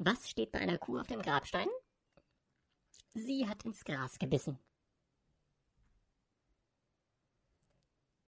Was steht bei einer Kuh auf dem Grabstein? Sie hat ins Gras gebissen.